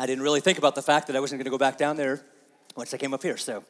I didn't really think about the fact that I wasn't going to go back down there once I came up here. So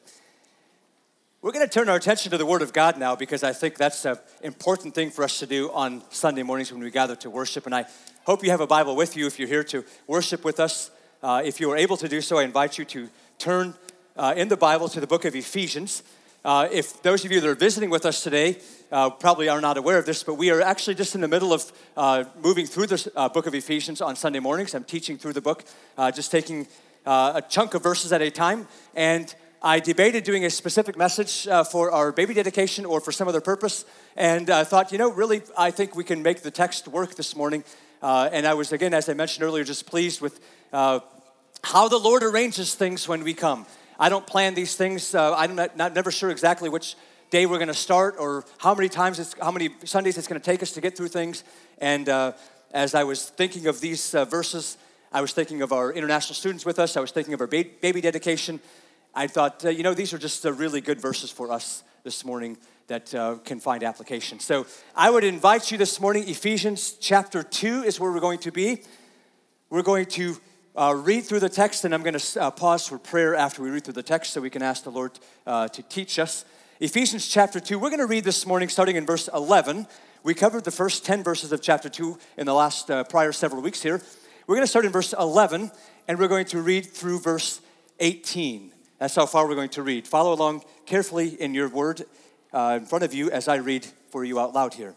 we're going to turn our attention to the Word of God now because I think that's an important thing for us to do on Sunday mornings when we gather to worship. And I hope you have a Bible with you if you're here to worship with us. Uh, if you are able to do so, I invite you to turn uh, in the Bible to the book of Ephesians. Uh, if those of you that are visiting with us today uh, probably are not aware of this, but we are actually just in the middle of uh, moving through the uh, book of Ephesians on Sunday mornings. I'm teaching through the book, uh, just taking uh, a chunk of verses at a time. And I debated doing a specific message for our baby dedication or for some other purpose. And I thought, you know, really, I think we can make the text work this morning. and I was, again, as I mentioned earlier, just pleased with how the Lord arranges things when we come. I don't plan these things. Uh, I'm not, not, never sure exactly which day we're going to start or how many times, how many Sundays it's going to take us to get through things. And uh, as I was thinking of these uh, verses, I was thinking of our international students with us. I was thinking of our ba- baby dedication. I thought, uh, you know, these are just uh, really good verses for us this morning that uh, can find application. So I would invite you this morning, Ephesians chapter 2 is where we're going to be. We're going to uh, read through the text, and I'm going to uh, pause for prayer after we read through the text so we can ask the Lord uh, to teach us. Ephesians chapter 2, we're going to read this morning starting in verse 11. We covered the first 10 verses of chapter 2 in the last uh, prior several weeks here. We're going to start in verse 11, and we're going to read through verse 18. That's how far we're going to read. Follow along carefully in your word uh, in front of you as I read for you out loud here.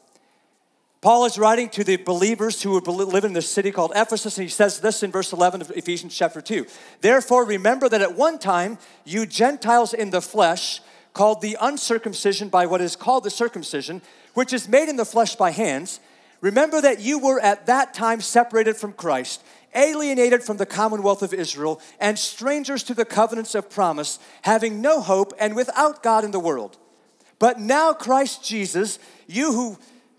Paul is writing to the believers who live in this city called Ephesus, and he says this in verse 11 of Ephesians chapter 2. Therefore, remember that at one time you Gentiles in the flesh, called the uncircumcision by what is called the circumcision, which is made in the flesh by hands, remember that you were at that time separated from Christ, alienated from the commonwealth of Israel, and strangers to the covenants of promise, having no hope and without God in the world. But now, Christ Jesus, you who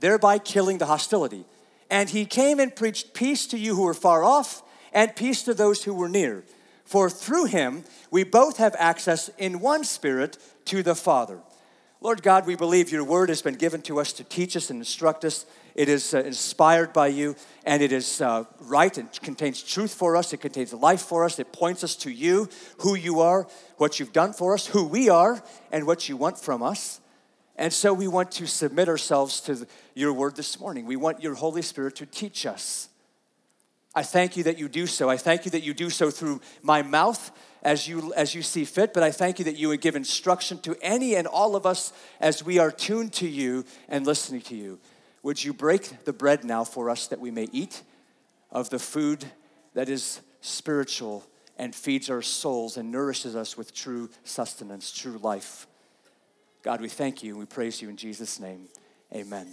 thereby killing the hostility. And he came and preached peace to you who were far off and peace to those who were near. For through him we both have access in one spirit to the Father. Lord God, we believe your word has been given to us to teach us and instruct us. It is uh, inspired by you and it is uh, right and contains truth for us. It contains life for us. It points us to you, who you are, what you've done for us, who we are, and what you want from us. And so we want to submit ourselves to your word this morning. We want your Holy Spirit to teach us. I thank you that you do so. I thank you that you do so through my mouth as you as you see fit, but I thank you that you would give instruction to any and all of us as we are tuned to you and listening to you. Would you break the bread now for us that we may eat of the food that is spiritual and feeds our souls and nourishes us with true sustenance, true life. God, we thank you and we praise you in Jesus' name. Amen.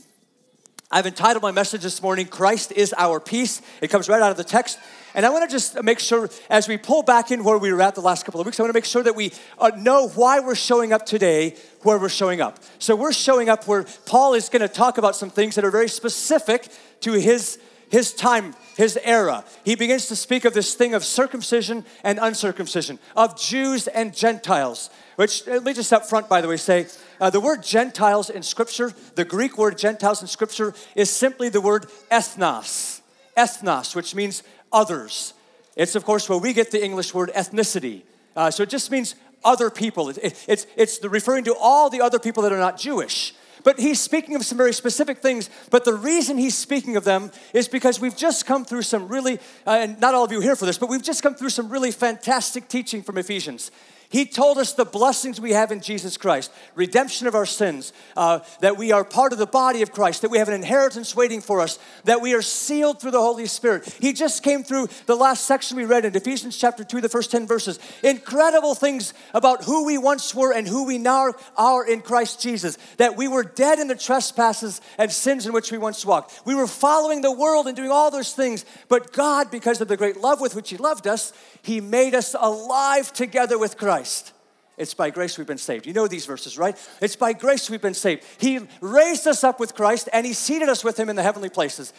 I've entitled my message this morning, Christ is Our Peace. It comes right out of the text. And I want to just make sure, as we pull back in where we were at the last couple of weeks, I want to make sure that we uh, know why we're showing up today where we're showing up. So we're showing up where Paul is going to talk about some things that are very specific to his his time, his era. He begins to speak of this thing of circumcision and uncircumcision, of Jews and Gentiles. Which, let me just up front, by the way, say uh, the word Gentiles in Scripture, the Greek word Gentiles in Scripture, is simply the word ethnos. Ethnos, which means others. It's, of course, where we get the English word ethnicity. Uh, so it just means other people. It, it, it's, it's referring to all the other people that are not Jewish. But he's speaking of some very specific things. But the reason he's speaking of them is because we've just come through some really, uh, and not all of you here for this, but we've just come through some really fantastic teaching from Ephesians. He told us the blessings we have in Jesus Christ redemption of our sins, uh, that we are part of the body of Christ, that we have an inheritance waiting for us, that we are sealed through the Holy Spirit. He just came through the last section we read in Ephesians chapter 2, the first 10 verses. Incredible things about who we once were and who we now are in Christ Jesus, that we were dead in the trespasses and sins in which we once walked. We were following the world and doing all those things, but God, because of the great love with which He loved us, He made us alive together with Christ. Christ. It's by grace we've been saved. You know these verses, right? It's by grace we've been saved. He raised us up with Christ and He seated us with Him in the heavenly places,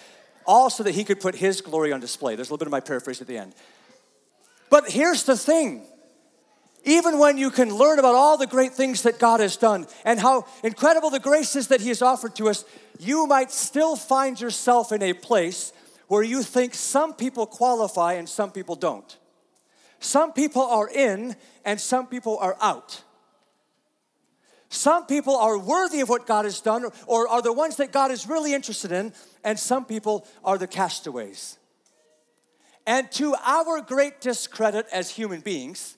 all so that He could put His glory on display. There's a little bit of my paraphrase at the end. But here's the thing even when you can learn about all the great things that God has done and how incredible the grace is that He has offered to us, you might still find yourself in a place where you think some people qualify and some people don't. Some people are in and some people are out. Some people are worthy of what God has done or are the ones that God is really interested in, and some people are the castaways. And to our great discredit as human beings,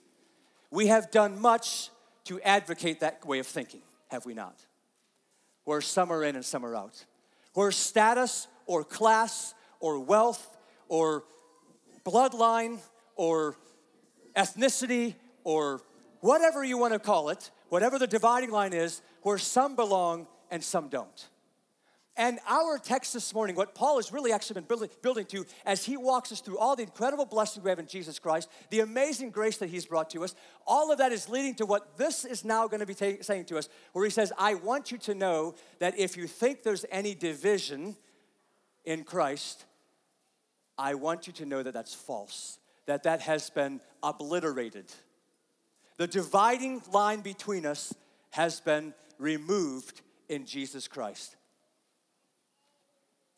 we have done much to advocate that way of thinking, have we not? Where some are in and some are out. Where status or class or wealth or bloodline or ethnicity or whatever you want to call it, whatever the dividing line is, where some belong and some don't. And our text this morning, what Paul has really actually been building, to as he walks us through all the incredible blessings we have in Jesus Christ, the amazing grace that he's brought to us, all of that is leading to what this is now going to be ta- saying to us, where he says, I want you to know that if you think there's any division in Christ, I want you to know that that's false that that has been obliterated. The dividing line between us has been removed in Jesus Christ.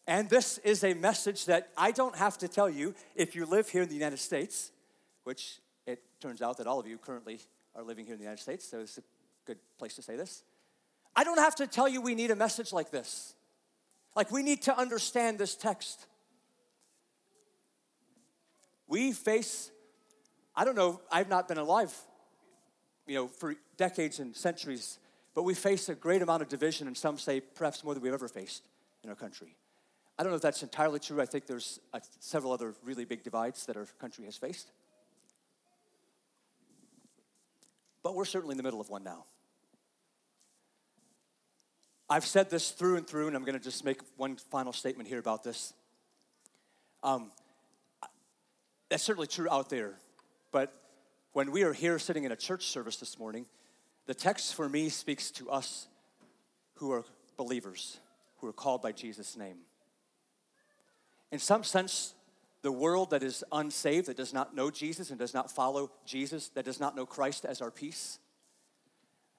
And this is a message that I don't have to tell you if you live here in the United States, which it turns out that all of you currently are living here in the United States, so it's a good place to say this. I don't have to tell you we need a message like this. Like, we need to understand this text. We face, I don't know, I've not been alive, you know, for decades and centuries, but we face a great amount of division, and some say perhaps more than we've ever faced in our country. I don't know if that's entirely true. I think there's uh, several other really big divides that our country has faced. But we're certainly in the middle of one now. I've said this through and through, and I'm going to just make one final statement here about this. Um, that's certainly true out there. But when we are here sitting in a church service this morning, the text for me speaks to us who are believers, who are called by Jesus' name. In some sense, the world that is unsaved, that does not know Jesus and does not follow Jesus, that does not know Christ as our peace,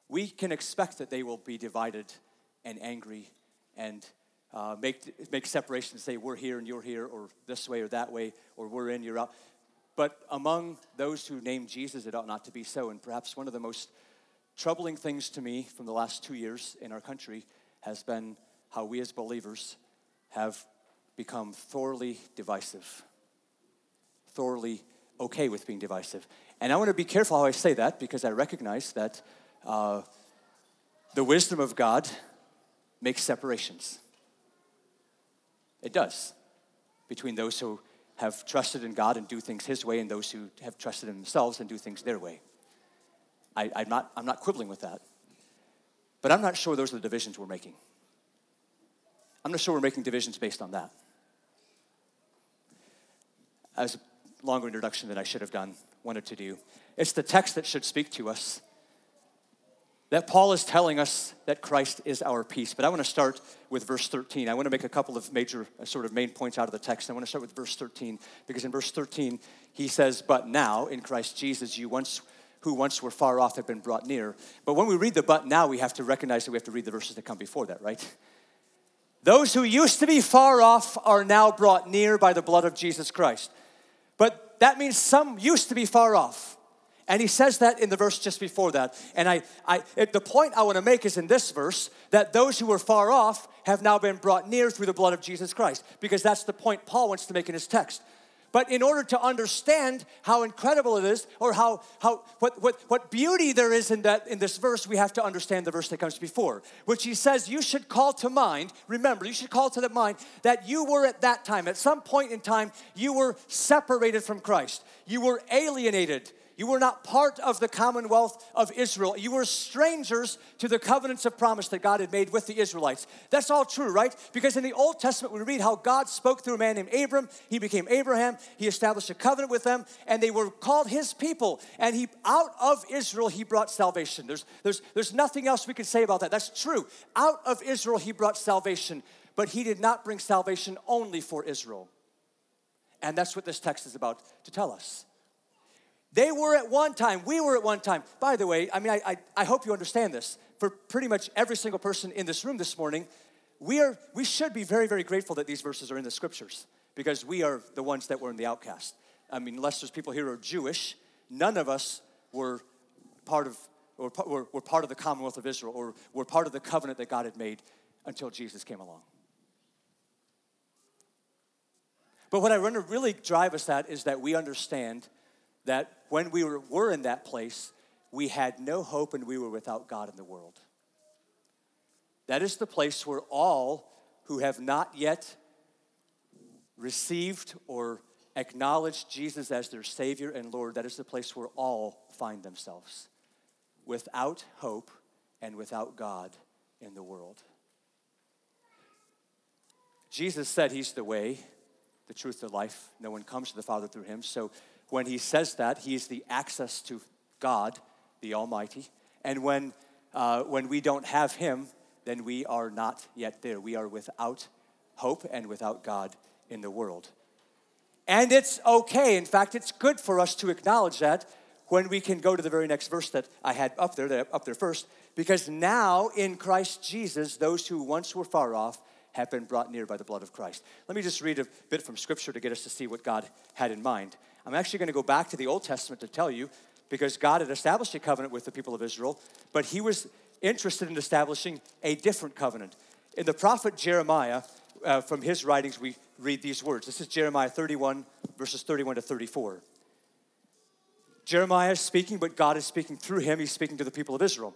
we can expect that they will be divided and angry and uh, make, make separations, say we're here and you're here, or this way or that way, or we're in, you're out. But among those who name Jesus, it ought not to be so. And perhaps one of the most troubling things to me from the last two years in our country has been how we as believers have become thoroughly divisive, thoroughly okay with being divisive. And I want to be careful how I say that because I recognize that uh, the wisdom of God makes separations. It does. Between those who have trusted in God and do things His way and those who have trusted in themselves and do things their way. I, am not, I'm not quibbling with that. But I'm not sure those are the divisions we're making. I'm not sure we're making divisions based on that. As a longer introduction than I should have done, wanted to do. It's the text that should speak to us that Paul is telling us that Christ is our peace. But I want to start with verse 13. I want to make a couple of major, uh, sort of main points out of the text. I want to start with verse 13 because in verse 13 he says, "But now in Christ Jesus you once who once were far off have been brought near." But when we read the but now, we have to recognize that we have to read the verses that come before that, right? Those who used to be far off are now brought near by the blood of Jesus Christ. But that means some used to be far off. And he says that in the verse just before that. And I, I, the point I want to make is in this verse that those who were far off have now been brought near through the blood of Jesus Christ, because that's the point Paul wants to make in his text. But in order to understand how incredible it is, or how, how what, what, what beauty there is in, that, in this verse, we have to understand the verse that comes before, which he says, You should call to mind, remember, you should call to the mind that you were at that time, at some point in time, you were separated from Christ. You were alienated you were not part of the commonwealth of Israel. You were strangers to the covenants of promise that God had made with the Israelites. That's all true, right? Because in the Old Testament, we read how God spoke through a man named Abram. He became Abraham. He established a covenant with them, and they were called his people. And he, out of Israel, he brought salvation. There's, there's, there's nothing else we can say about that. That's true. Out of Israel, he brought salvation, but he did not bring salvation only for Israel. And that's what this text is about to tell us. They were at one time, we were at one time. By the way, I mean, I, I, I, hope you understand this. For pretty much every single person in this room this morning, we, are, we should be very, very grateful that these verses are in the scriptures because we are the ones that were in the outcast. I mean, unless there's people here who are Jewish, none of us were part of, or were, were part of the Commonwealth of Israel or were part of the covenant that God had made until Jesus came along. But what I want to really drive us at is that we understand that when we were, were in that place, we had no hope and we were without God in the world. That is the place where all who have not yet received or acknowledged Jesus as their Savior and Lord, that is the place where all find themselves without hope and without God in the world. Jesus said He's the way, the truth, the life. No one comes to the Father through Him. So when he says that, he is the access to God, the Almighty. And when, uh, when we don't have him, then we are not yet there. We are without hope and without God in the world. And it's okay. In fact, it's good for us to acknowledge that when we can go to the very next verse that I had up there, up there first, because now in Christ Jesus, those who once were far off have been brought near by the blood of Christ. Let me just read a bit from Scripture to get us to see what God had in mind. I'm actually going to go back to the Old Testament to tell you because God had established a covenant with the people of Israel, but he was interested in establishing a different covenant. In the prophet Jeremiah, uh, from his writings, we read these words. This is Jeremiah 31, verses 31 to 34. Jeremiah is speaking, but God is speaking through him. He's speaking to the people of Israel.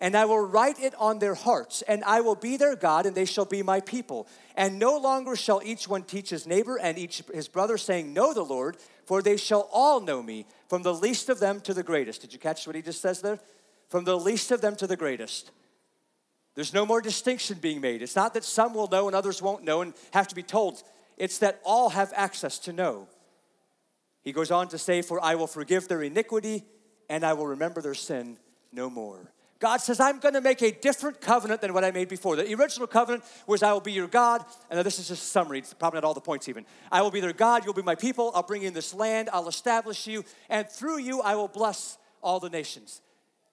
and I will write it on their hearts, and I will be their God, and they shall be my people. And no longer shall each one teach his neighbor and each his brother, saying, Know the Lord, for they shall all know me, from the least of them to the greatest. Did you catch what he just says there? From the least of them to the greatest. There's no more distinction being made. It's not that some will know and others won't know and have to be told. It's that all have access to know. He goes on to say, For I will forgive their iniquity, and I will remember their sin no more. God says, I'm going to make a different covenant than what I made before. The original covenant was, I will be your God. And this is just a summary, it's probably not all the points even. I will be their God, you'll be my people, I'll bring you in this land, I'll establish you, and through you I will bless all the nations.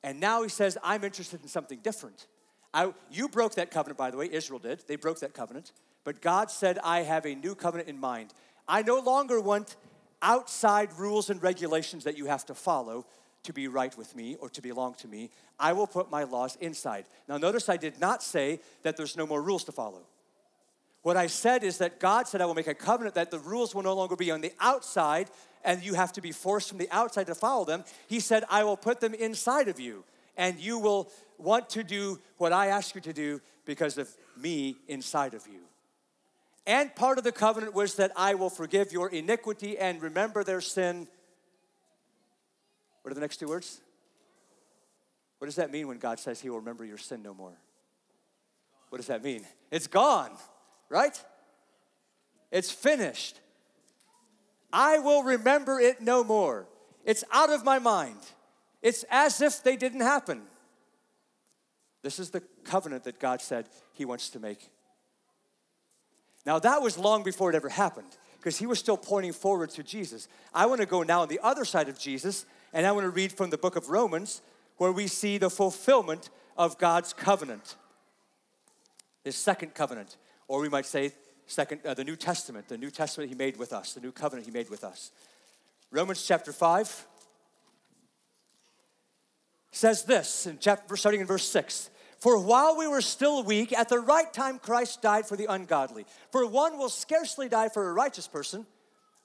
And now he says, I'm interested in something different. I, you broke that covenant, by the way, Israel did. They broke that covenant. But God said, I have a new covenant in mind. I no longer want outside rules and regulations that you have to follow to be right with me or to belong to me. I will put my laws inside. Now, notice I did not say that there's no more rules to follow. What I said is that God said, I will make a covenant that the rules will no longer be on the outside and you have to be forced from the outside to follow them. He said, I will put them inside of you and you will want to do what I ask you to do because of me inside of you. And part of the covenant was that I will forgive your iniquity and remember their sin what are the next two words? What does that mean when God says He will remember your sin no more? What does that mean? It's gone, right? It's finished. I will remember it no more. It's out of my mind. It's as if they didn't happen. This is the covenant that God said He wants to make. Now, that was long before it ever happened because He was still pointing forward to Jesus. I want to go now on the other side of Jesus and I want to read from the book of Romans, where we see the fulfillment of God's covenant, his second covenant, or we might say second uh, the New Testament, the New Testament he made with us, the new covenant he made with us. Romans chapter 5 says this in chapter starting in verse 6. For while we were still weak, at the right time Christ died for the ungodly. For one will scarcely die for a righteous person,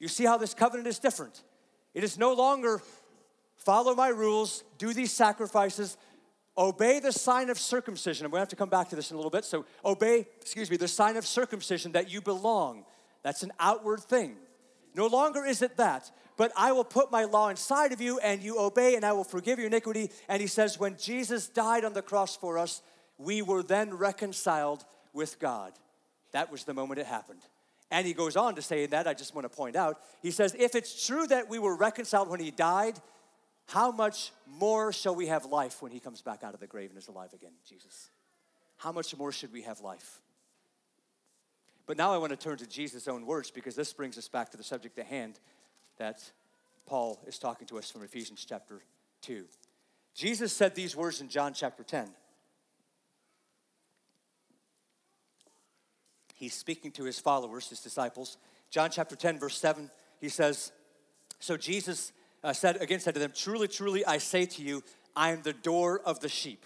You see how this covenant is different. It is no longer follow my rules, do these sacrifices, obey the sign of circumcision. I'm going to have to come back to this in a little bit. So, obey, excuse me, the sign of circumcision that you belong. That's an outward thing. No longer is it that, but I will put my law inside of you and you obey and I will forgive your iniquity. And he says, when Jesus died on the cross for us, we were then reconciled with God. That was the moment it happened. And he goes on to say that, I just want to point out, he says, if it's true that we were reconciled when he died, how much more shall we have life when he comes back out of the grave and is alive again, Jesus? How much more should we have life? But now I want to turn to Jesus' own words because this brings us back to the subject at hand that Paul is talking to us from Ephesians chapter 2. Jesus said these words in John chapter 10. He's speaking to his followers, his disciples. John chapter 10, verse 7, he says, So Jesus uh, said again said to them, Truly, truly, I say to you, I am the door of the sheep.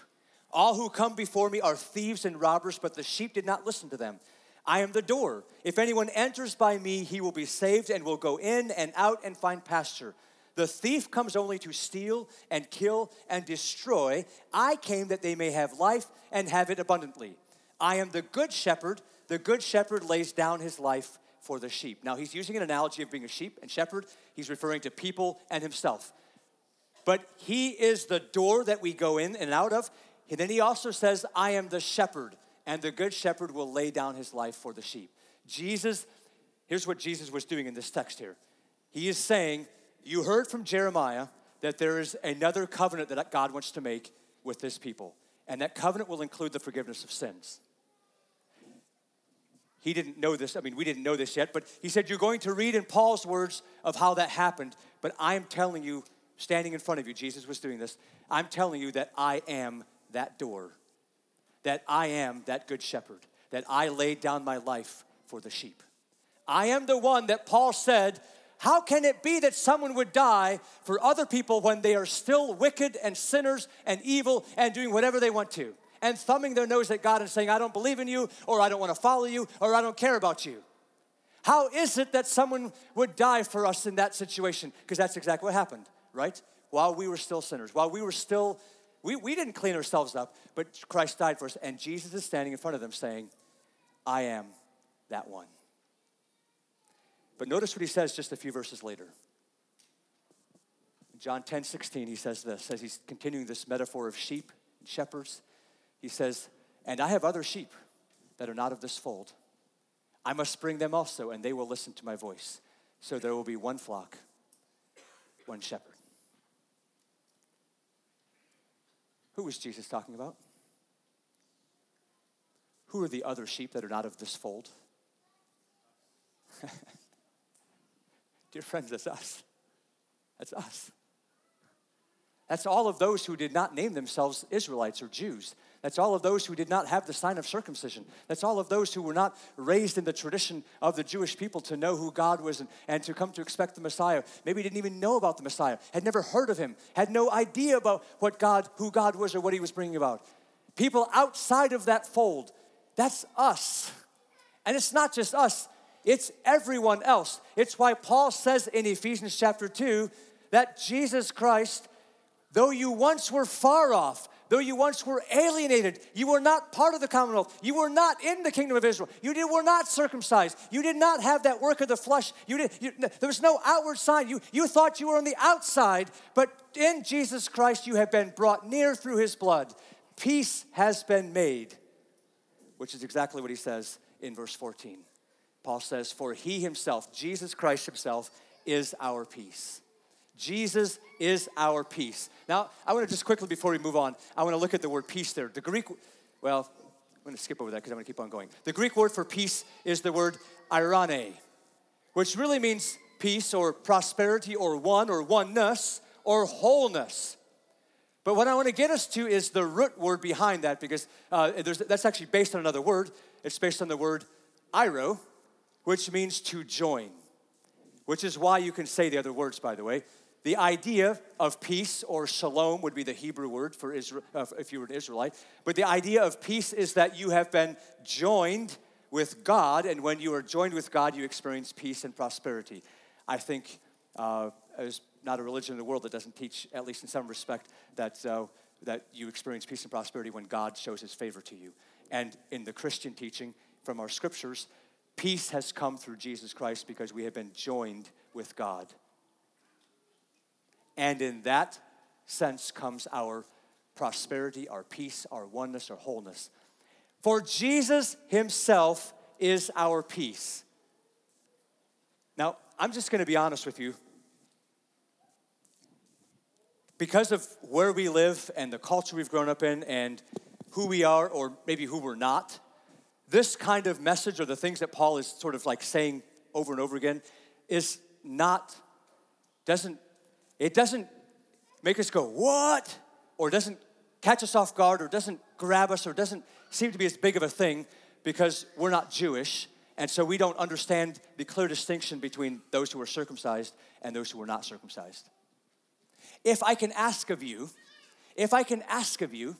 All who come before me are thieves and robbers, but the sheep did not listen to them. I am the door. If anyone enters by me, he will be saved and will go in and out and find pasture. The thief comes only to steal and kill and destroy. I came that they may have life and have it abundantly. I am the good shepherd. The good shepherd lays down his life for the sheep. Now, he's using an analogy of being a sheep and shepherd. He's referring to people and himself. But he is the door that we go in and out of. And then he also says, I am the shepherd and the good shepherd will lay down his life for the sheep. Jesus, here's what Jesus was doing in this text here. He is saying, You heard from Jeremiah that there is another covenant that God wants to make with this people, and that covenant will include the forgiveness of sins. He didn't know this. I mean, we didn't know this yet, but he said, You're going to read in Paul's words of how that happened, but I'm telling you, standing in front of you, Jesus was doing this, I'm telling you that I am that door that I am that good shepherd, that I laid down my life for the sheep. I am the one that Paul said, How can it be that someone would die for other people when they are still wicked and sinners and evil and doing whatever they want to? And thumbing their nose at God and saying, I don't believe in you, or I don't want to follow you, or I don't care about you. How is it that someone would die for us in that situation? Because that's exactly what happened, right? While we were still sinners, while we were still we, we didn't clean ourselves up, but Christ died for us. And Jesus is standing in front of them saying, I am that one. But notice what he says just a few verses later. John 10 16, he says this, as he's continuing this metaphor of sheep and shepherds. He says, And I have other sheep that are not of this fold. I must bring them also, and they will listen to my voice. So there will be one flock, one shepherd. Who was Jesus talking about? Who are the other sheep that are not of this fold? Dear friends, that's us. That's us. That's all of those who did not name themselves Israelites or Jews. That's all of those who did not have the sign of circumcision. That's all of those who were not raised in the tradition of the Jewish people to know who God was and, and to come to expect the Messiah. Maybe didn't even know about the Messiah, had never heard of him, had no idea about what God, who God was or what he was bringing about. People outside of that fold, that's us. And it's not just us, it's everyone else. It's why Paul says in Ephesians chapter 2 that Jesus Christ Though you once were far off, though you once were alienated, you were not part of the commonwealth, you were not in the kingdom of Israel, you did, were not circumcised, you did not have that work of the flesh, you did, you, there was no outward sign. You, you thought you were on the outside, but in Jesus Christ you have been brought near through his blood. peace has been made, which is exactly what he says in verse 14. Paul says, For he himself, Jesus Christ himself, is our peace. Jesus is our peace. Now, I want to just quickly, before we move on, I want to look at the word peace there. The Greek, well, I'm going to skip over that because I'm going to keep on going. The Greek word for peace is the word eirene, which really means peace or prosperity or one or oneness or wholeness. But what I want to get us to is the root word behind that because uh, that's actually based on another word. It's based on the word iro, which means to join, which is why you can say the other words, by the way. The idea of peace or shalom would be the Hebrew word for Israel, uh, if you were an Israelite. But the idea of peace is that you have been joined with God, and when you are joined with God, you experience peace and prosperity. I think uh, there's not a religion in the world that doesn't teach, at least in some respect, that, uh, that you experience peace and prosperity when God shows his favor to you. And in the Christian teaching from our scriptures, peace has come through Jesus Christ because we have been joined with God. And in that sense comes our prosperity, our peace, our oneness, our wholeness. For Jesus Himself is our peace. Now, I'm just going to be honest with you. Because of where we live and the culture we've grown up in and who we are, or maybe who we're not, this kind of message or the things that Paul is sort of like saying over and over again is not, doesn't it doesn't make us go, what? Or doesn't catch us off guard or doesn't grab us or doesn't seem to be as big of a thing because we're not Jewish. And so we don't understand the clear distinction between those who are circumcised and those who are not circumcised. If I can ask of you, if I can ask of you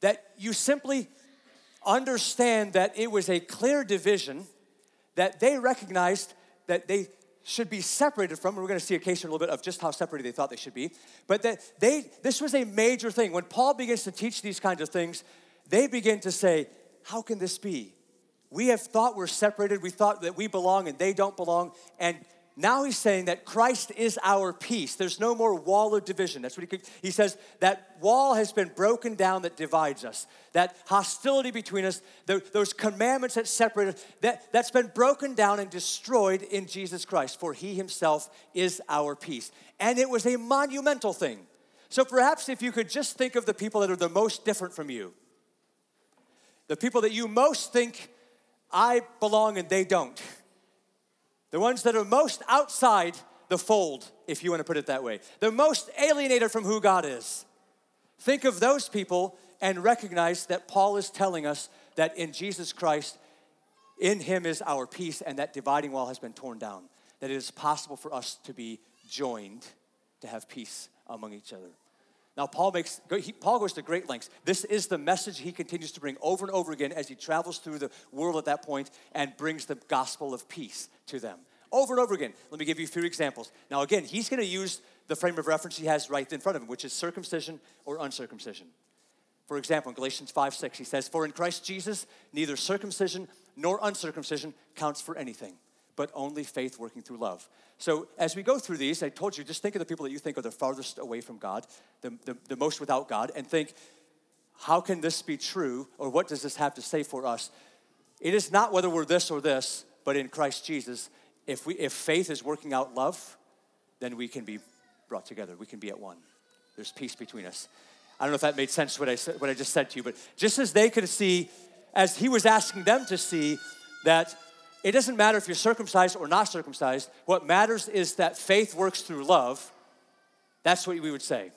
that you simply understand that it was a clear division, that they recognized that they should be separated from, and we're going to see a case in a little bit of just how separated they thought they should be. But that they, this was a major thing. When Paul begins to teach these kinds of things, they begin to say, How can this be? We have thought we're separated, we thought that we belong and they don't belong, and now he's saying that Christ is our peace. There's no more wall of division. That's what he could, he says that wall has been broken down that divides us. That hostility between us, the, those commandments that separate us, that, that's been broken down and destroyed in Jesus Christ. For he himself is our peace. And it was a monumental thing. So perhaps if you could just think of the people that are the most different from you, the people that you most think I belong and they don't the ones that are most outside the fold, if you want to put it that way. They're most alienated from who God is. Think of those people and recognize that Paul is telling us that in Jesus Christ, in Him is our peace, and that dividing wall has been torn down. That it is possible for us to be joined, to have peace among each other. Now, Paul makes he, Paul goes to great lengths. This is the message he continues to bring over and over again as he travels through the world at that point and brings the gospel of peace to them over and over again. Let me give you a few examples. Now, again, he's going to use the frame of reference he has right in front of him, which is circumcision or uncircumcision. For example, in Galatians 5 6, he says, For in Christ Jesus, neither circumcision nor uncircumcision counts for anything, but only faith working through love. So, as we go through these, I told you, just think of the people that you think are the farthest away from God, the, the, the most without God, and think, how can this be true, or what does this have to say for us? It is not whether we're this or this, but in Christ Jesus, if, we, if faith is working out love, then we can be brought together. We can be at one. There's peace between us. I don't know if that made sense what I, said, what I just said to you, but just as they could see, as he was asking them to see, that it doesn't matter if you're circumcised or not circumcised, what matters is that faith works through love. That's what we would say.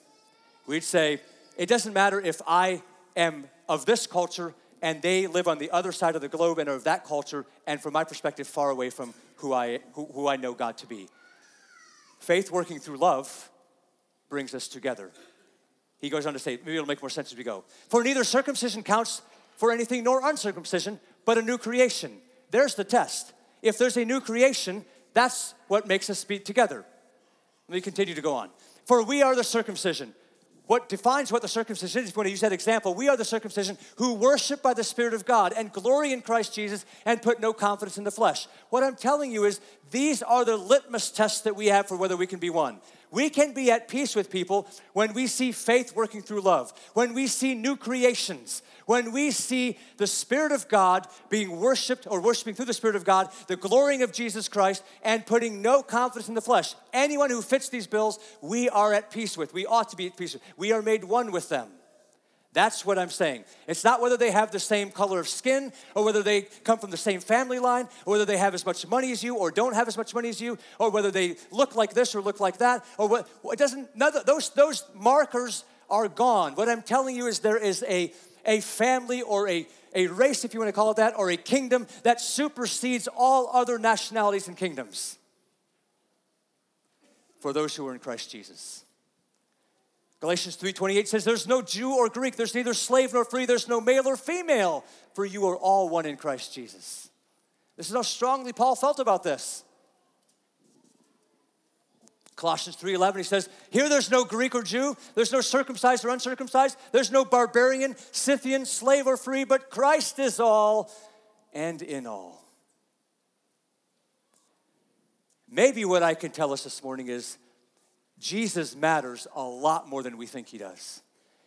We'd say, it doesn't matter if I am of this culture and they live on the other side of the globe and are of that culture, and from my perspective, far away from who I, who, who I know God to be. Faith working through love brings us together. He goes on to say, maybe it'll make more sense as we go. For neither circumcision counts for anything nor uncircumcision, but a new creation. There's the test. If there's a new creation, that's what makes us be together. Let me continue to go on. For we are the circumcision what defines what the circumcision is, if you want to use that example, we are the circumcision who worship by the Spirit of God and glory in Christ Jesus and put no confidence in the flesh. What I'm telling you is these are the litmus tests that we have for whether we can be one. We can be at peace with people when we see faith working through love, when we see new creations, when we see the Spirit of God being worshiped or worshiping through the Spirit of God, the glorying of Jesus Christ, and putting no confidence in the flesh. Anyone who fits these bills, we are at peace with. We ought to be at peace with. We are made one with them. That's what I'm saying. It's not whether they have the same color of skin or whether they come from the same family line or whether they have as much money as you or don't have as much money as you or whether they look like this or look like that or what it doesn't none of those those markers are gone. What I'm telling you is there is a a family or a a race if you want to call it that or a kingdom that supersedes all other nationalities and kingdoms for those who are in Christ Jesus. Galatians 3:28 says there's no Jew or Greek, there's neither slave nor free, there's no male or female, for you are all one in Christ Jesus. This is how strongly Paul felt about this. Colossians 3:11 he says, "Here there's no Greek or Jew, there's no circumcised or uncircumcised, there's no barbarian, Scythian, slave or free, but Christ is all and in all." Maybe what I can tell us this morning is Jesus matters a lot more than we think he does.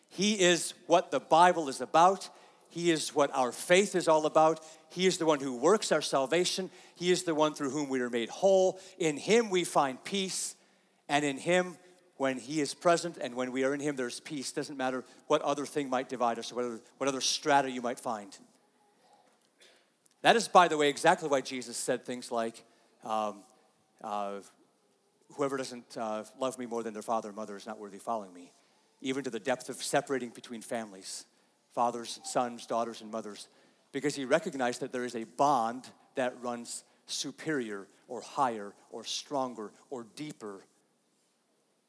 He is what the Bible is about. He is what our faith is all about. He is the one who works our salvation. He is the one through whom we are made whole. In Him we find peace, and in Him, when He is present and when we are in Him, there's peace. Doesn't matter what other thing might divide us or what other, what other strata you might find. That is, by the way, exactly why Jesus said things like, um, uh, whoever doesn't uh, love me more than their father or mother is not worthy of following me, even to the depth of separating between families, fathers and sons, daughters and mothers, because he recognized that there is a bond that runs superior or higher or stronger or deeper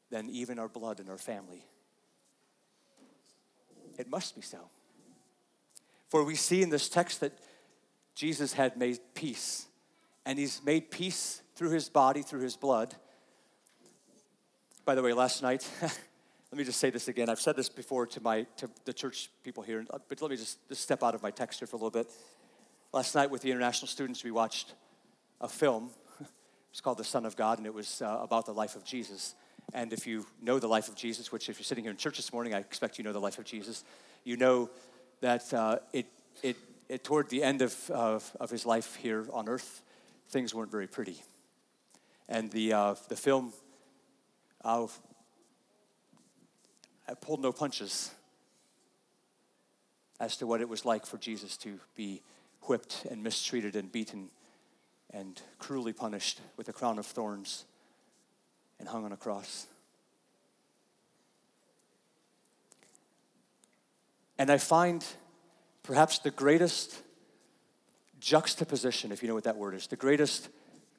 than even our blood and our family. It must be so. For we see in this text that Jesus had made peace, and he's made peace through his body, through his blood by the way, last night, let me just say this again. I've said this before to my to the church people here, but let me just, just step out of my text here for a little bit. Last night with the international students, we watched a film. It's called The Son of God, and it was uh, about the life of Jesus. And if you know the life of Jesus, which if you're sitting here in church this morning, I expect you know the life of Jesus, you know that uh, it, it, it, toward the end of, of, of, his life here on earth, things weren't very pretty. And the, uh, the film I pulled no punches as to what it was like for Jesus to be whipped and mistreated and beaten and cruelly punished with a crown of thorns and hung on a cross. And I find perhaps the greatest juxtaposition, if you know what that word is, the greatest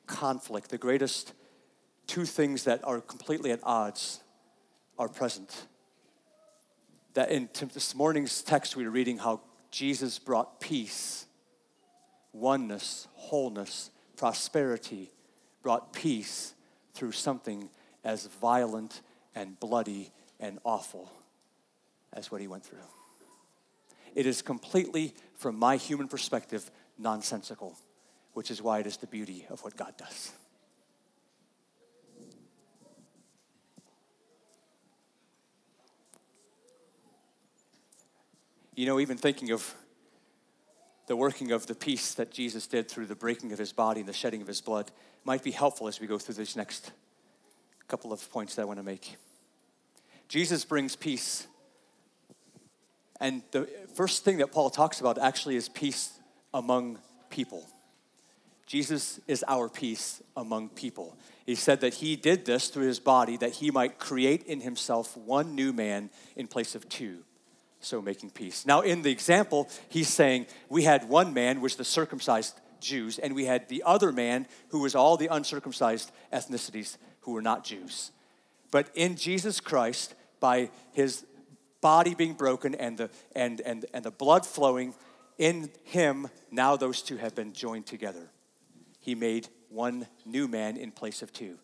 conflict, the greatest two things that are completely at odds are present. That in this morning's text, we are reading how Jesus brought peace, oneness, wholeness, prosperity, brought peace through something as violent and bloody and awful as what he went through. It is completely, from my human perspective, nonsensical, which is why it is the beauty of what God does. You know, even thinking of the working of the peace that Jesus did through the breaking of his body and the shedding of his blood might be helpful as we go through this next couple of points that I want to make. Jesus brings peace. And the first thing that Paul talks about actually is peace among people. Jesus is our peace among people. He said that he did this through his body that he might create in himself one new man in place of two so making peace. Now, in the example, he's saying we had one man, which the circumcised Jews, and we had the other man who was all the uncircumcised ethnicities who were not Jews. But in Jesus Christ, by his body being broken and the, and, and, and the blood flowing, in him, now those two have been joined together. He made one new man in place of two.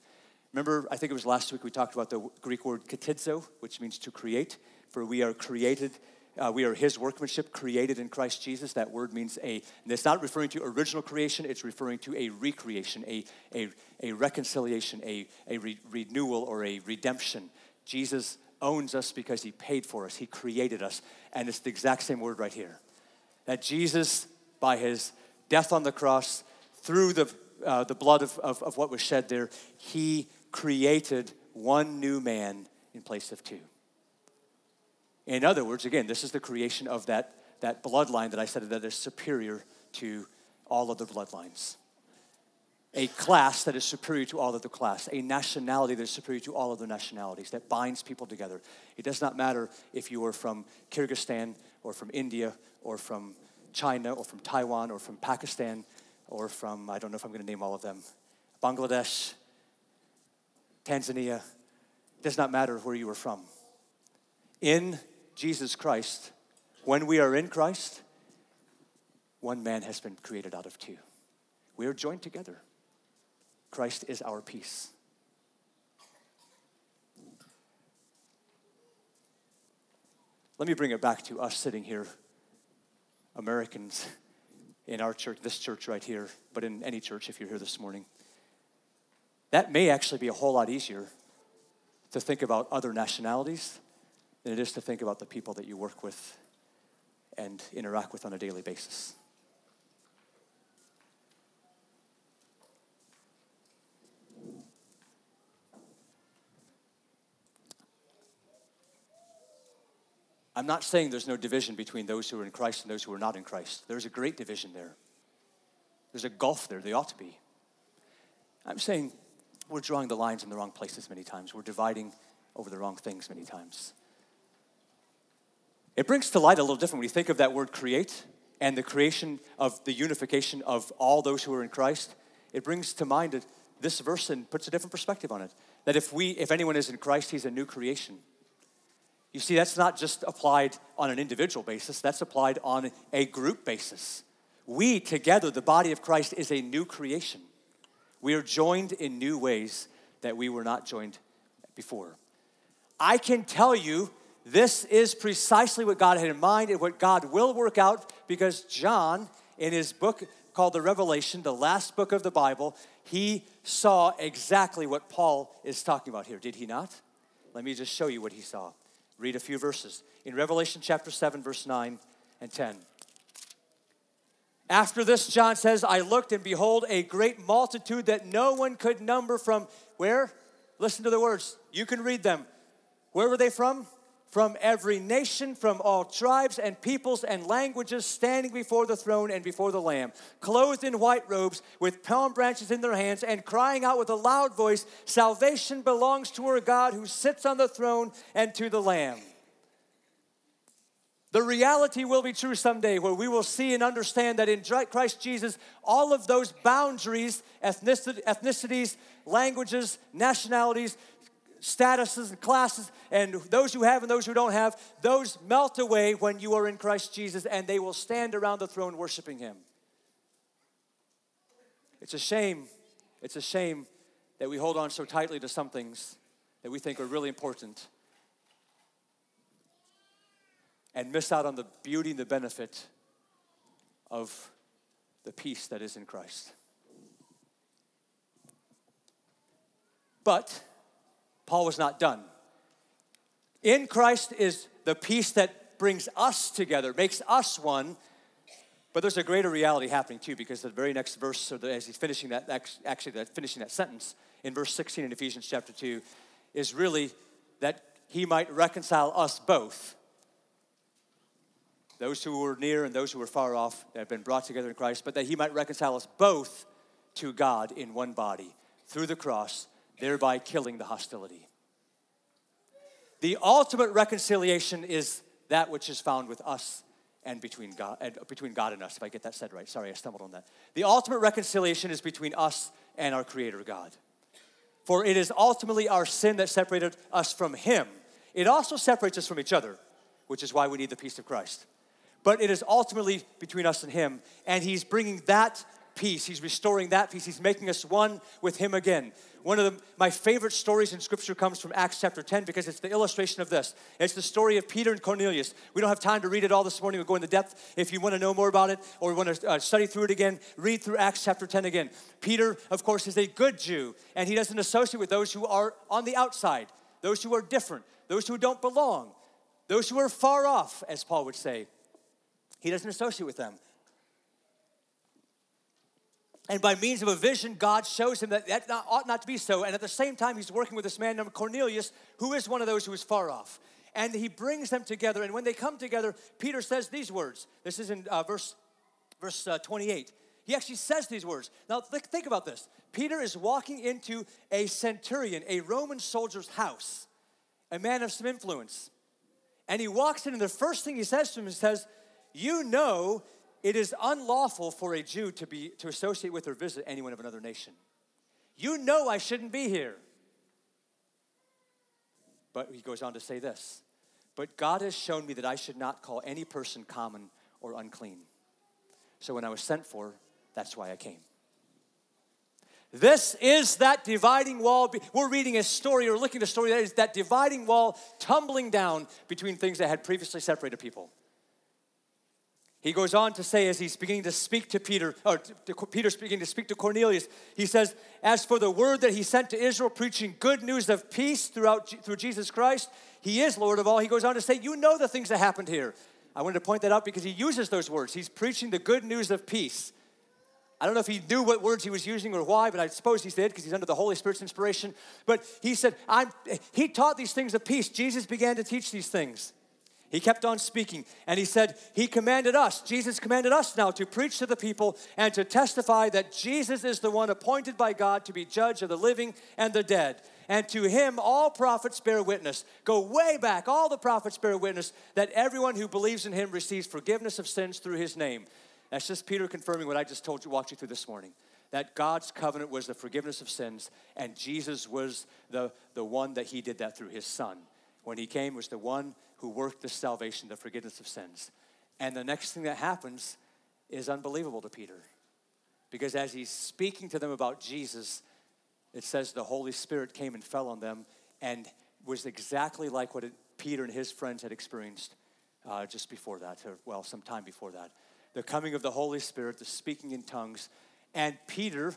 Remember, I think it was last week we talked about the Greek word katizo, which means to create for we are created uh, we are his workmanship created in Christ Jesus. That word means a, it's not referring to original creation, it's referring to a recreation, a, a, a reconciliation, a, a re- renewal, or a redemption. Jesus owns us because he paid for us, he created us. And it's the exact same word right here. That Jesus, by his death on the cross, through the, uh, the blood of, of, of what was shed there, he created one new man in place of two. In other words, again, this is the creation of that, that bloodline that I said that is superior to all other bloodlines. A class that is superior to all other class, a nationality that is superior to all other nationalities, that binds people together. It does not matter if you are from Kyrgyzstan or from India or from China or from Taiwan or from Pakistan or from, I don't know if I'm going to name all of them, Bangladesh, Tanzania. It does not matter where you are from. In Jesus Christ, when we are in Christ, one man has been created out of two. We are joined together. Christ is our peace. Let me bring it back to us sitting here, Americans, in our church, this church right here, but in any church if you're here this morning. That may actually be a whole lot easier to think about other nationalities than it is to think about the people that you work with and interact with on a daily basis. I'm not saying there's no division between those who are in Christ and those who are not in Christ. There's a great division there. There's a gulf there, there ought to be. I'm saying we're drawing the lines in the wrong places many times. We're dividing over the wrong things many times. It brings to light a little different when you think of that word create and the creation of the unification of all those who are in Christ. It brings to mind this verse and puts a different perspective on it. That if we, if anyone is in Christ, he's a new creation. You see, that's not just applied on an individual basis, that's applied on a group basis. We together, the body of Christ, is a new creation. We are joined in new ways that we were not joined before. I can tell you this is precisely what God had in mind and what God will work out because John, in his book called the Revelation, the last book of the Bible, he saw exactly what Paul is talking about here, did he not? Let me just show you what he saw. Read a few verses. In Revelation chapter 7, verse 9 and 10. After this, John says, I looked and behold a great multitude that no one could number from where? Listen to the words. You can read them. Where were they from? From every nation, from all tribes and peoples and languages, standing before the throne and before the Lamb, clothed in white robes, with palm branches in their hands, and crying out with a loud voice Salvation belongs to our God who sits on the throne and to the Lamb. The reality will be true someday where we will see and understand that in Christ Jesus, all of those boundaries, ethnicities, languages, nationalities, statuses and classes and those who have and those who don't have, those melt away when you are in Christ Jesus and they will stand around the throne worshiping Him. It's a shame, it's a shame that we hold on so tightly to some things that we think are really important and miss out on the beauty and the benefit of the peace that is in Christ. But Paul was not done. In Christ is the peace that brings us together, makes us one. But there's a greater reality happening too, because the very next verse, or the, as he's finishing that, actually that, finishing that sentence in verse 16 in Ephesians chapter 2, is really that he might reconcile us both. Those who were near and those who were far off that have been brought together in Christ, but that he might reconcile us both to God in one body through the cross thereby killing the hostility. The ultimate reconciliation is that which is found with us and between God, and between God and us, if I get that said right. Sorry, I stumbled on that. The ultimate reconciliation is between us and our Creator God. For it is ultimately our sin that separated us from Him. It also separates us from each other, which is why we need the peace of Christ. But it is ultimately between us and Him, and He's bringing that peace. He's restoring that peace. He's making us one with Him again. One of the, my favorite stories in Scripture comes from Acts chapter 10 because it's the illustration of this. It's the story of Peter and Cornelius. We don't have time to read it all this morning. We'll go into depth. If you want to know more about it or want to uh, study through it again, read through Acts chapter 10 again. Peter, of course, is a good Jew, and he doesn't associate with those who are on the outside, those who are different, those who don't belong, those who are far off, as Paul would say. He doesn't associate with them. And by means of a vision, God shows him that that not, ought not to be so. And at the same time, he's working with this man named Cornelius, who is one of those who is far off. And he brings them together. And when they come together, Peter says these words. This is in uh, verse, verse uh, 28. He actually says these words. Now, th- think about this. Peter is walking into a centurion, a Roman soldier's house, a man of some influence. And he walks in, and the first thing he says to him, he says, You know it is unlawful for a Jew to, be, to associate with or visit anyone of another nation. You know I shouldn't be here. But he goes on to say this But God has shown me that I should not call any person common or unclean. So when I was sent for, that's why I came. This is that dividing wall. We're reading a story or looking at a story that is that dividing wall tumbling down between things that had previously separated people. He goes on to say, as he's beginning to speak to Peter, or to Peter's beginning to speak to Cornelius, he says, As for the word that he sent to Israel, preaching good news of peace throughout through Jesus Christ, he is Lord of all. He goes on to say, You know the things that happened here. I wanted to point that out because he uses those words. He's preaching the good news of peace. I don't know if he knew what words he was using or why, but I suppose he did because he's under the Holy Spirit's inspiration. But he said, I'm, he taught these things of peace. Jesus began to teach these things. He kept on speaking and he said, He commanded us, Jesus commanded us now to preach to the people and to testify that Jesus is the one appointed by God to be judge of the living and the dead. And to him, all prophets bear witness. Go way back, all the prophets bear witness that everyone who believes in him receives forgiveness of sins through his name. That's just Peter confirming what I just told you, walked you through this morning. That God's covenant was the forgiveness of sins, and Jesus was the, the one that he did that through his son when he came was the one who worked the salvation, the forgiveness of sins. And the next thing that happens is unbelievable to Peter. Because as he's speaking to them about Jesus, it says the Holy Spirit came and fell on them and was exactly like what it, Peter and his friends had experienced uh, just before that, or well, some time before that. The coming of the Holy Spirit, the speaking in tongues, and Peter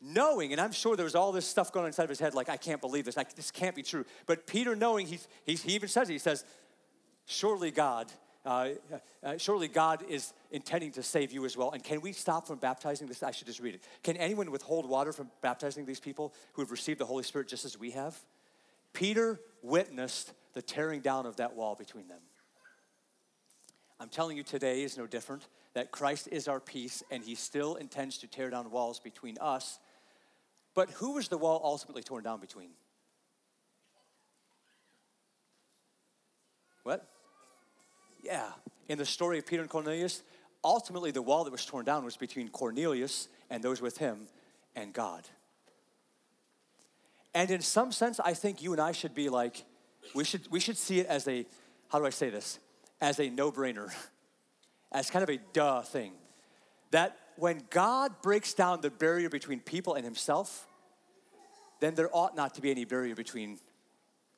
knowing, and I'm sure there was all this stuff going on inside of his head, like, I can't believe this, like, this can't be true. But Peter, knowing, he's, he's, he even says he says, surely God, uh, uh, surely God is intending to save you as well. And can we stop from baptizing this? I should just read it. Can anyone withhold water from baptizing these people who have received the Holy Spirit just as we have? Peter witnessed the tearing down of that wall between them. I'm telling you today is no different that Christ is our peace and he still intends to tear down walls between us but who was the wall ultimately torn down between? What? Yeah, in the story of Peter and Cornelius, ultimately the wall that was torn down was between Cornelius and those with him and God. And in some sense, I think you and I should be like, we should, we should see it as a, how do I say this? As a no brainer, as kind of a duh thing. That when God breaks down the barrier between people and himself, then there ought not to be any barrier between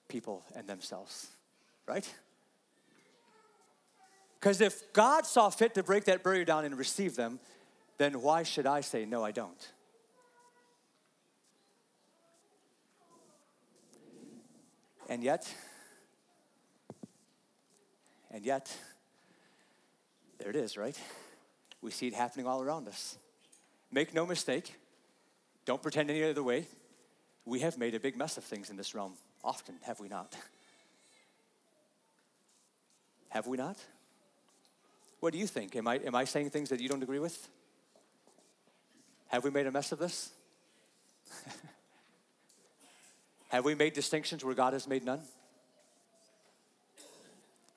people and themselves, right? Because if God saw fit to break that barrier down and receive them, then why should I say, no, I don't? And yet, and yet, there it is, right? We see it happening all around us. Make no mistake, don't pretend any other way. We have made a big mess of things in this realm often, have we not? Have we not? What do you think? Am I, am I saying things that you don't agree with? Have we made a mess of this? have we made distinctions where God has made none?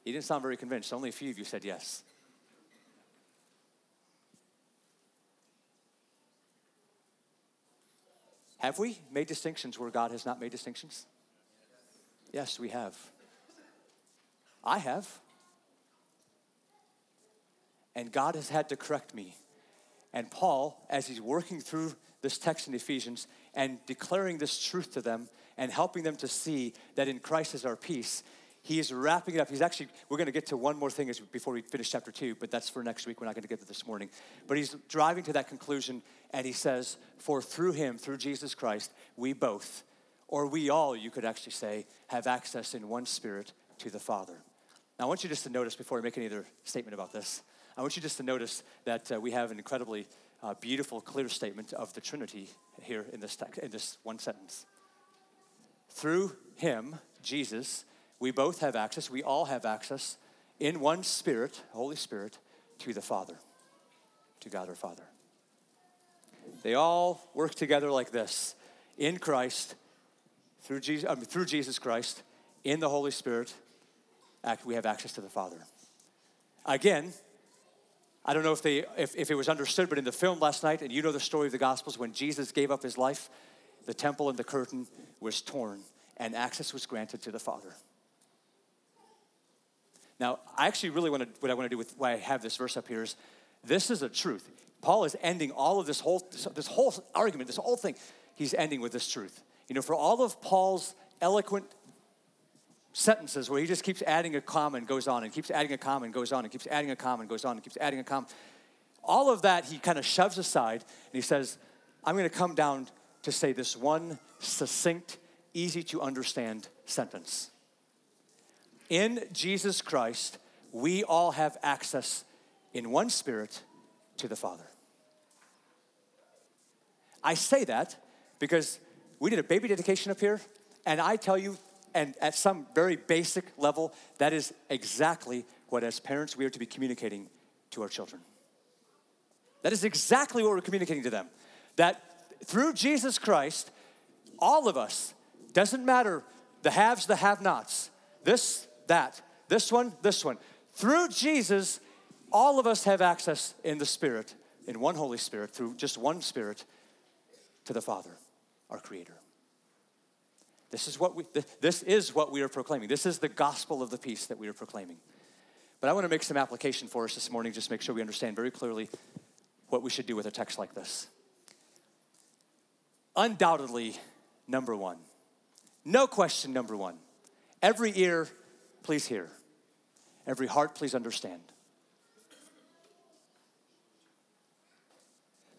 You didn't sound very convinced. Only a few of you said yes. Have we made distinctions where God has not made distinctions? Yes, we have. I have. And God has had to correct me. And Paul, as he's working through this text in Ephesians and declaring this truth to them and helping them to see that in Christ is our peace, he is wrapping it up. He's actually, we're going to get to one more thing before we finish chapter two, but that's for next week. We're not going to get to this morning. But he's driving to that conclusion, and he says, For through him, through Jesus Christ, we both, or we all, you could actually say, have access in one spirit to the Father. Now, I want you just to notice before I make any other statement about this, I want you just to notice that uh, we have an incredibly uh, beautiful, clear statement of the Trinity here in this, text, in this one sentence. Through him, Jesus, we both have access, we all have access in one Spirit, Holy Spirit, to the Father, to God our Father. They all work together like this in Christ, through Jesus, I mean, through Jesus Christ, in the Holy Spirit, we have access to the Father. Again, I don't know if, they, if, if it was understood, but in the film last night, and you know the story of the Gospels, when Jesus gave up his life, the temple and the curtain was torn, and access was granted to the Father. Now, I actually really want to, what I want to do with why I have this verse up here is this is a truth. Paul is ending all of this whole, this whole argument, this whole thing, he's ending with this truth. You know, for all of Paul's eloquent sentences where he just keeps adding a comma and goes on and keeps adding a comma and goes on and keeps adding a comma and goes on and keeps adding a comma, all of that he kind of shoves aside and he says, I'm going to come down to say this one succinct, easy to understand sentence. In Jesus Christ, we all have access in one spirit to the Father. I say that because we did a baby dedication up here, and I tell you, and at some very basic level, that is exactly what, as parents, we are to be communicating to our children. That is exactly what we're communicating to them. That through Jesus Christ, all of us, doesn't matter the haves, the have nots, this that. This one, this one. Through Jesus, all of us have access in the Spirit, in one Holy Spirit, through just one Spirit, to the Father, our Creator. This is what we, this is what we are proclaiming. This is the gospel of the peace that we are proclaiming. But I want to make some application for us this morning, just make sure we understand very clearly what we should do with a text like this. Undoubtedly, number one, no question, number one, every ear please hear. Every heart, please understand.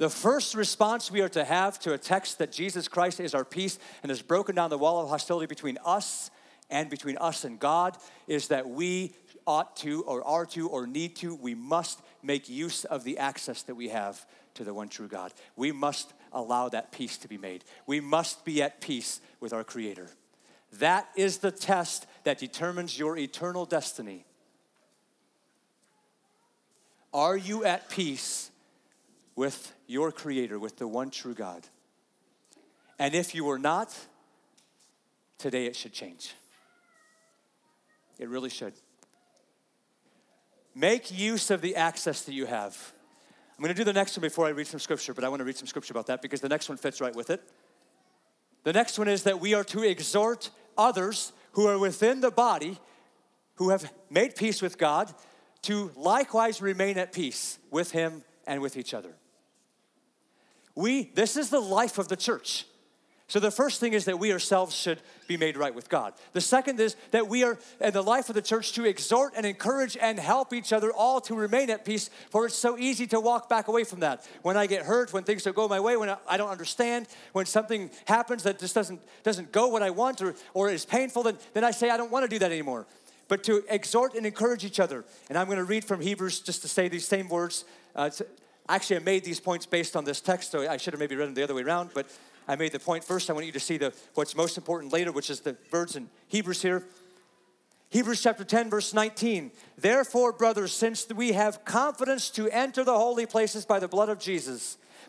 The first response we are to have to a text that Jesus Christ is our peace and has broken down the wall of hostility between us and between us and God is that we ought to, or are to, or need to, we must make use of the access that we have to the one true God. We must allow that peace to be made. We must be at peace with our Creator. That is the test that determines your eternal destiny. Are you at peace with your Creator, with the one true God? And if you are not, today it should change. It really should. Make use of the access that you have. I'm going to do the next one before I read some scripture, but I want to read some scripture about that because the next one fits right with it. The next one is that we are to exhort others who are within the body who have made peace with God to likewise remain at peace with Him and with each other. We, this is the life of the church. So the first thing is that we ourselves should be made right with God. The second is that we are in the life of the church to exhort and encourage and help each other all to remain at peace, for it's so easy to walk back away from that. When I get hurt, when things don't go my way, when I don't understand, when something happens that just doesn't, doesn't go what I want or, or is painful, then, then I say, I don't want to do that anymore. But to exhort and encourage each other. And I'm going to read from Hebrews just to say these same words. Uh, actually, I made these points based on this text, so I should have maybe read them the other way around, but I made the point first. I want you to see the, what's most important later, which is the words in Hebrews here. Hebrews chapter 10, verse 19. Therefore, brothers, since we have confidence to enter the holy places by the blood of Jesus,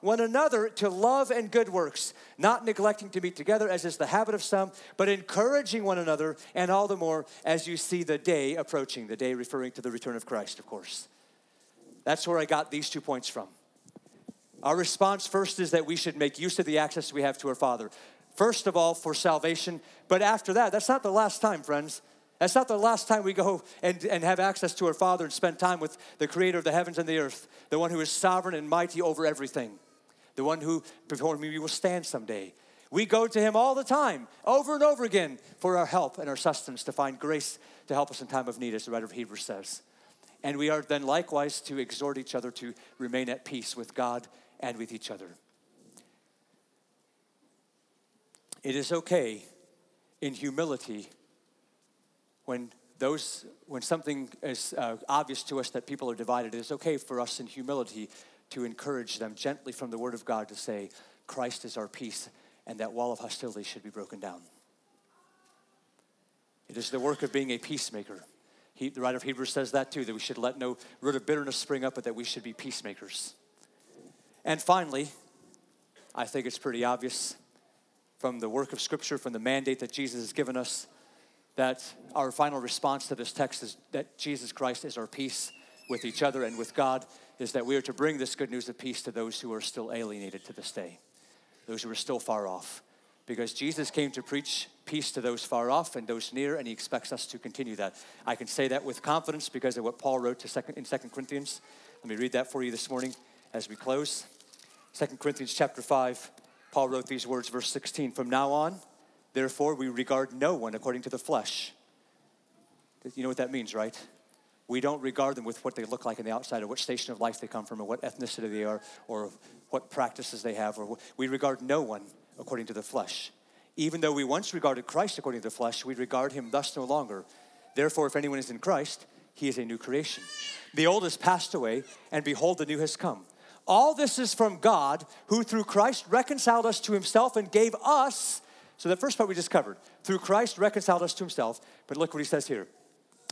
one another to love and good works, not neglecting to meet together as is the habit of some, but encouraging one another, and all the more as you see the day approaching, the day referring to the return of Christ, of course. That's where I got these two points from. Our response first is that we should make use of the access we have to our Father. First of all, for salvation, but after that, that's not the last time, friends. That's not the last time we go and, and have access to our Father and spend time with the Creator of the heavens and the earth, the one who is sovereign and mighty over everything, the one who before me will stand someday. We go to Him all the time, over and over again, for our help and our sustenance to find grace to help us in time of need, as the writer of Hebrews says. And we are then likewise to exhort each other to remain at peace with God and with each other. It is okay in humility when those when something is uh, obvious to us that people are divided, it is okay for us in humility to encourage them gently from the Word of God to say, Christ is our peace, and that wall of hostility should be broken down. It is the work of being a peacemaker. He, the writer of Hebrews says that too, that we should let no root of bitterness spring up, but that we should be peacemakers. And finally, I think it's pretty obvious from the work of Scripture, from the mandate that Jesus has given us, that our final response to this text is that Jesus Christ is our peace with each other and with God, is that we are to bring this good news of peace to those who are still alienated to this day, those who are still far off. Because Jesus came to preach peace to those far off and those near, and he expects us to continue that. I can say that with confidence because of what Paul wrote second, in Second Corinthians. Let me read that for you this morning as we close. 2 Corinthians chapter 5, Paul wrote these words, verse 16 From now on, therefore, we regard no one according to the flesh. You know what that means, right? We don't regard them with what they look like on the outside or what station of life they come from or what ethnicity they are or what practices they have. Or we regard no one according to the flesh. Even though we once regarded Christ according to the flesh, we regard him thus no longer. Therefore, if anyone is in Christ, he is a new creation. The old has passed away, and behold, the new has come. All this is from God, who through Christ reconciled us to himself and gave us. So, the first part we just covered. Through Christ reconciled us to himself. But look what he says here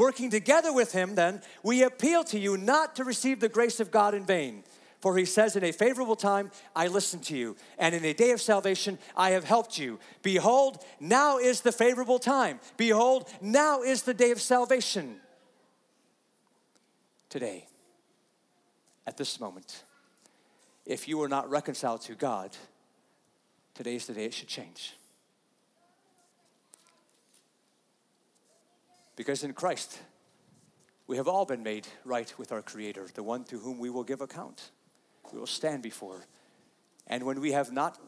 Working together with him, then, we appeal to you not to receive the grace of God in vain. For he says, In a favorable time I listened to you, and in a day of salvation I have helped you. Behold, now is the favorable time. Behold, now is the day of salvation today, at this moment. If you are not reconciled to God, today is the day it should change. Because in Christ, we have all been made right with our Creator, the one to whom we will give account. We will stand before. And when we have not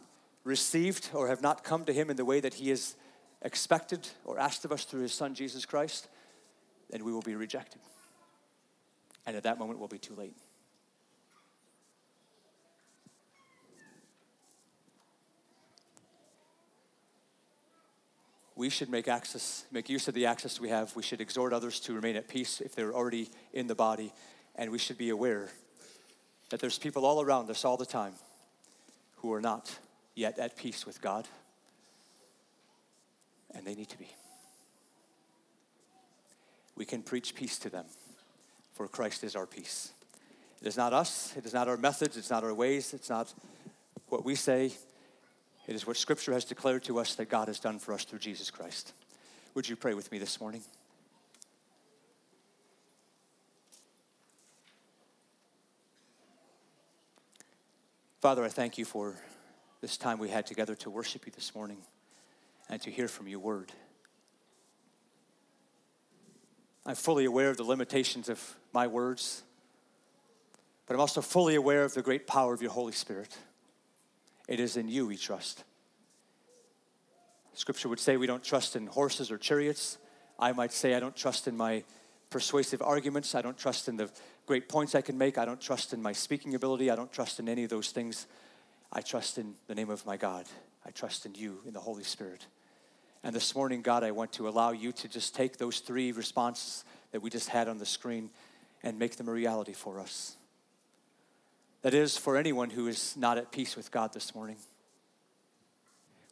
received or have not come to Him in the way that He has expected or asked of us through His Son, Jesus Christ, then we will be rejected. And at that moment, we'll be too late. We should make access, make use of the access we have. We should exhort others to remain at peace if they're already in the body. And we should be aware that there's people all around us all the time who are not yet at peace with God. And they need to be. We can preach peace to them for Christ is our peace. It is not us, it is not our methods, it's not our ways, it's not what we say. It is what Scripture has declared to us that God has done for us through Jesus Christ. Would you pray with me this morning? Father, I thank you for this time we had together to worship you this morning and to hear from your word. I'm fully aware of the limitations of my words, but I'm also fully aware of the great power of your Holy Spirit. It is in you we trust. Scripture would say we don't trust in horses or chariots. I might say I don't trust in my persuasive arguments. I don't trust in the great points I can make. I don't trust in my speaking ability. I don't trust in any of those things. I trust in the name of my God I trust in you, in the Holy Spirit. And this morning, God, I want to allow you to just take those three responses that we just had on the screen and make them a reality for us. That is, for anyone who is not at peace with God this morning,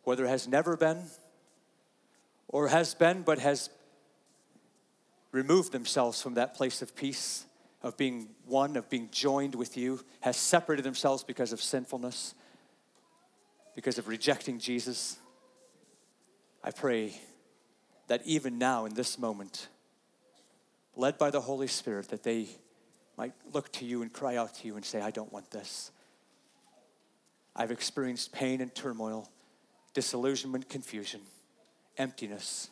whether it has never been or has been but has removed themselves from that place of peace, of being one, of being joined with you, has separated themselves because of sinfulness, because of rejecting Jesus. I pray that even now, in this moment, led by the Holy Spirit, that they might look to you and cry out to you and say, I don't want this. I've experienced pain and turmoil, disillusionment, confusion, emptiness,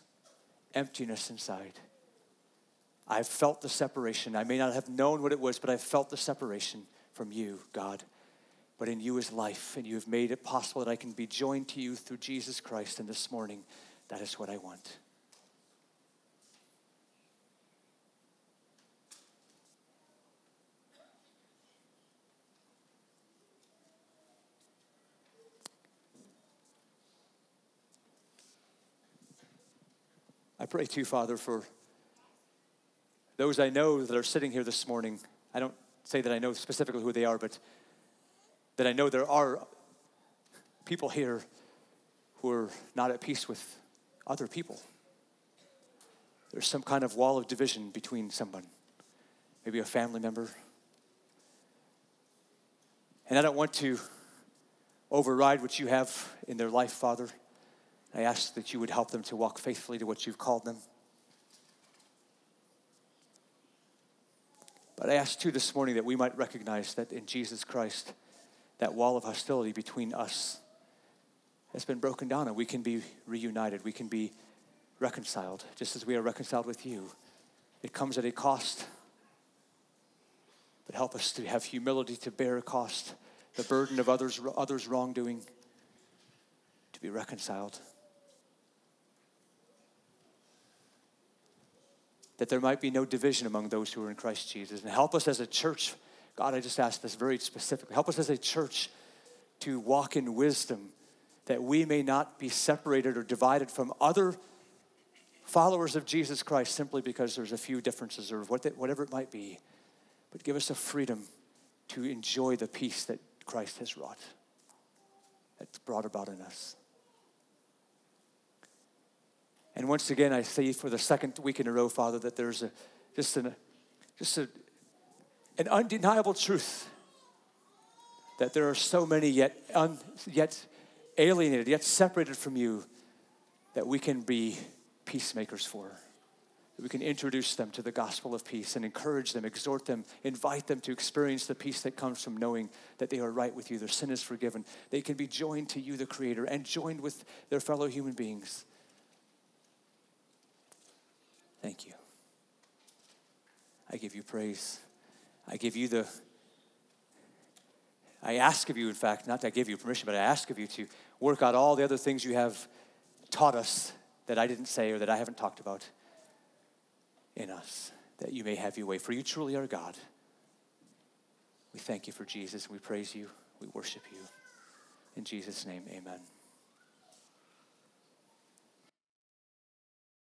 emptiness inside. I've felt the separation. I may not have known what it was, but I've felt the separation from you, God. But in you is life, and you have made it possible that I can be joined to you through Jesus Christ. And this morning, that is what I want. I pray too, Father, for those I know that are sitting here this morning. I don't say that I know specifically who they are, but that I know there are people here who are not at peace with other people. There's some kind of wall of division between someone, maybe a family member. And I don't want to override what you have in their life, Father. I ask that you would help them to walk faithfully to what you've called them. But I ask too this morning that we might recognize that in Jesus Christ, that wall of hostility between us has been broken down and we can be reunited. We can be reconciled, just as we are reconciled with you. It comes at a cost. But help us to have humility to bear a cost, the burden of others, others' wrongdoing, to be reconciled. That there might be no division among those who are in Christ Jesus. And help us as a church, God, I just ask this very specifically. Help us as a church to walk in wisdom that we may not be separated or divided from other followers of Jesus Christ simply because there's a few differences or whatever it might be. But give us a freedom to enjoy the peace that Christ has wrought, that's brought about in us. And once again, I say for the second week in a row, Father, that there's a, just, an, just a, an undeniable truth that there are so many yet, un, yet alienated, yet separated from you, that we can be peacemakers for. That we can introduce them to the gospel of peace and encourage them, exhort them, invite them to experience the peace that comes from knowing that they are right with you, their sin is forgiven. They can be joined to you, the Creator, and joined with their fellow human beings. Thank you. I give you praise. I give you the, I ask of you, in fact, not to give you permission, but I ask of you to work out all the other things you have taught us that I didn't say or that I haven't talked about in us, that you may have your way. For you truly are God. We thank you for Jesus. We praise you. We worship you. In Jesus' name, amen.